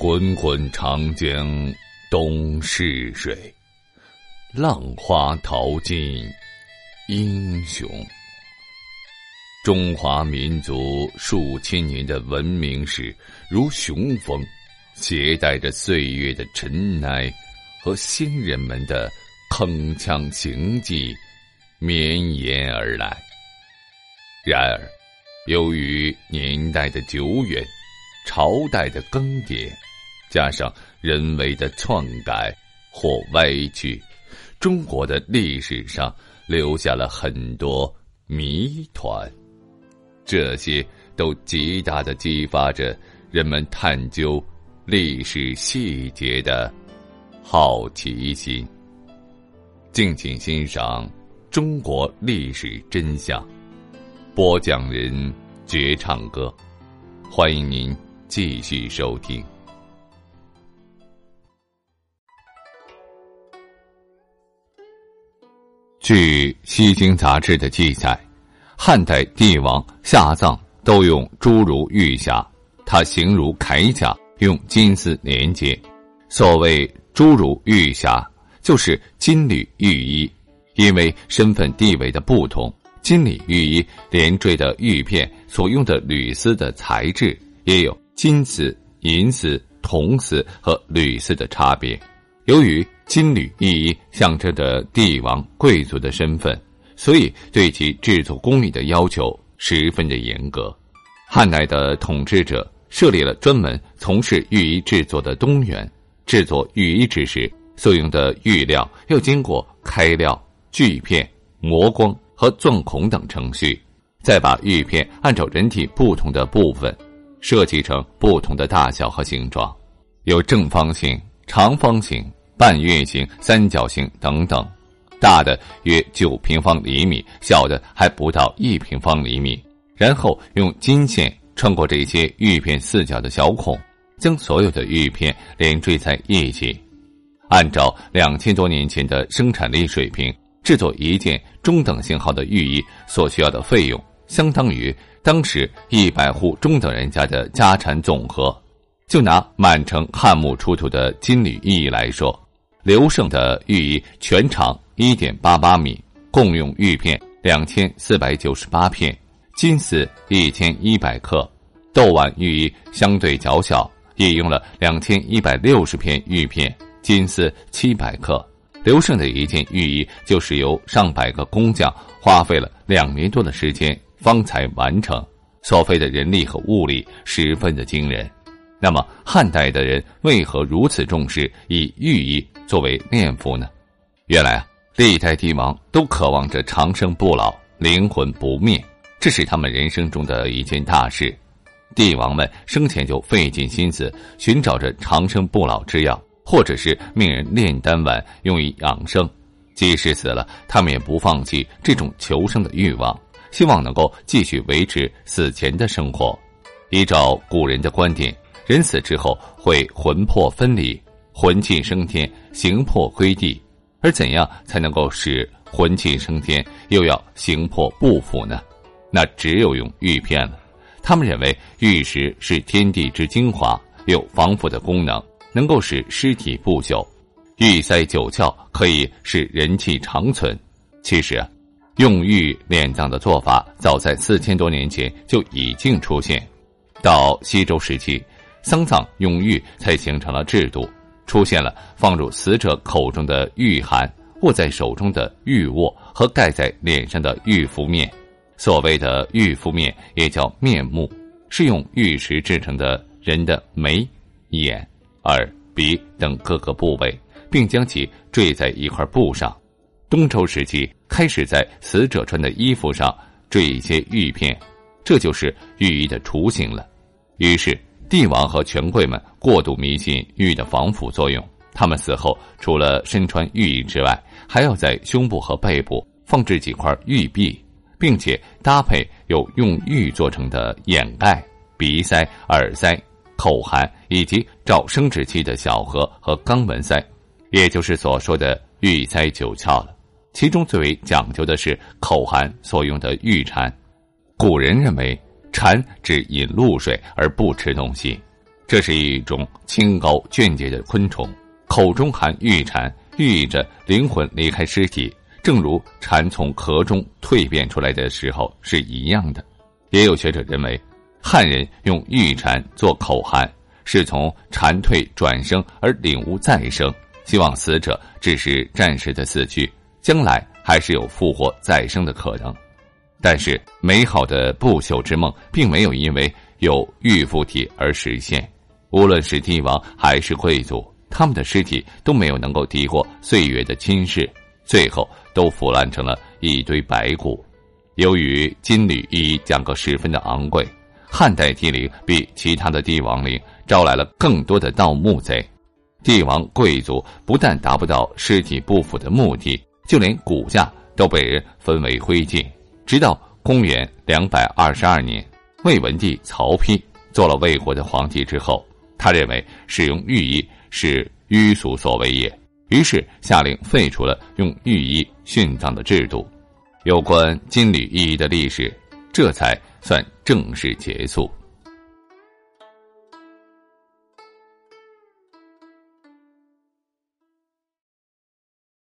滚滚长江东逝水，浪花淘尽英雄。中华民族数千年的文明史，如雄风，携带着岁月的尘埃和先人们的铿锵行迹，绵延而来。然而，由于年代的久远，朝代的更迭。加上人为的篡改或歪曲，中国的历史上留下了很多谜团，这些都极大的激发着人们探究历史细节的好奇心。敬请欣赏《中国历史真相》，播讲人绝唱歌，欢迎您继续收听。据《西京杂志》的记载，汉代帝王下葬都用侏儒玉匣，它形如铠甲，用金丝连接。所谓侏儒玉匣，就是金缕玉衣。因为身份地位的不同，金缕玉衣连缀的玉片所用的缕丝的材质也有金丝、银丝、铜丝和铝丝的差别。由于金缕玉衣象征着帝王贵族的身份，所以对其制作工艺的要求十分的严格。汉代的统治者设立了专门从事玉衣制作的东园，制作玉衣之时，所用的玉料要经过开料、锯片、磨光和钻孔等程序，再把玉片按照人体不同的部分设计成不同的大小和形状，有正方形、长方形。半月形、三角形等等，大的约九平方厘米，小的还不到一平方厘米。然后用金线穿过这些玉片四角的小孔，将所有的玉片连缀在一起。按照两千多年前的生产力水平，制作一件中等型号的玉衣所需要的费用，相当于当时一百户中等人家的家产总和。就拿满城汉墓出土的金缕玉衣来说。刘胜的玉衣全长一点八八米，共用玉片两千四百九十八片，金丝一千一百克。窦碗玉衣相对较小，也用了两千一百六十片玉片，金丝七百克。刘胜的一件玉衣就是由上百个工匠花费了两年多的时间方才完成，所费的人力和物力十分的惊人。那么，汉代的人为何如此重视以玉衣作为念服呢？原来啊，历代帝王都渴望着长生不老、灵魂不灭，这是他们人生中的一件大事。帝王们生前就费尽心思寻找着长生不老之药，或者是命人炼丹丸用于养生。即使死了，他们也不放弃这种求生的欲望，希望能够继续维持死前的生活。依照古人的观点。人死之后会魂魄分离，魂气升天，形魄归地。而怎样才能够使魂气升天，又要形魄不腐呢？那只有用玉片了。他们认为玉石是天地之精华，有防腐的功能，能够使尸体不朽。玉塞九窍可以使人气长存。其实啊，用玉炼葬的做法早在四千多年前就已经出现，到西周时期。丧葬用玉才形成了制度，出现了放入死者口中的玉函、握在手中的玉握和盖在脸上的玉敷面。所谓的玉敷面也叫面目，是用玉石制成的人的眉、眼、耳、鼻等各个部位，并将其缀在一块布上。东周时期开始在死者穿的衣服上缀一些玉片，这就是玉衣的雏形了。于是。帝王和权贵们过度迷信玉的防腐作用，他们死后除了身穿玉衣之外，还要在胸部和背部放置几块玉璧，并且搭配有用玉做成的掩盖、鼻塞、耳塞、口含以及照生殖器的小盒和肛门塞，也就是所说的玉塞九窍了。其中最为讲究的是口含所用的玉蝉，古人认为。蝉只饮露水而不吃东西，这是一种清高俊洁的昆虫，口中含玉蝉，寓意着灵魂离开尸体，正如蝉从壳中蜕变出来的时候是一样的。也有学者认为，汉人用玉蝉做口函，是从蝉蜕转生而领悟再生，希望死者只是暂时的死去，将来还是有复活再生的可能。但是，美好的不朽之梦并没有因为有玉附体而实现。无论是帝王还是贵族，他们的尸体都没有能够抵过岁月的侵蚀，最后都腐烂成了一堆白骨。由于金缕衣价格十分的昂贵，汉代帝陵比其他的帝王陵招来了更多的盗墓贼。帝王贵族不但达不到尸体不腐的目的，就连骨架都被人分为灰烬。直到公元两百二十二年，魏文帝曹丕做了魏国的皇帝之后，他认为使用御医是迂俗所为也，于是下令废除了用御医殉葬的制度。有关金缕玉衣的历史，这才算正式结束。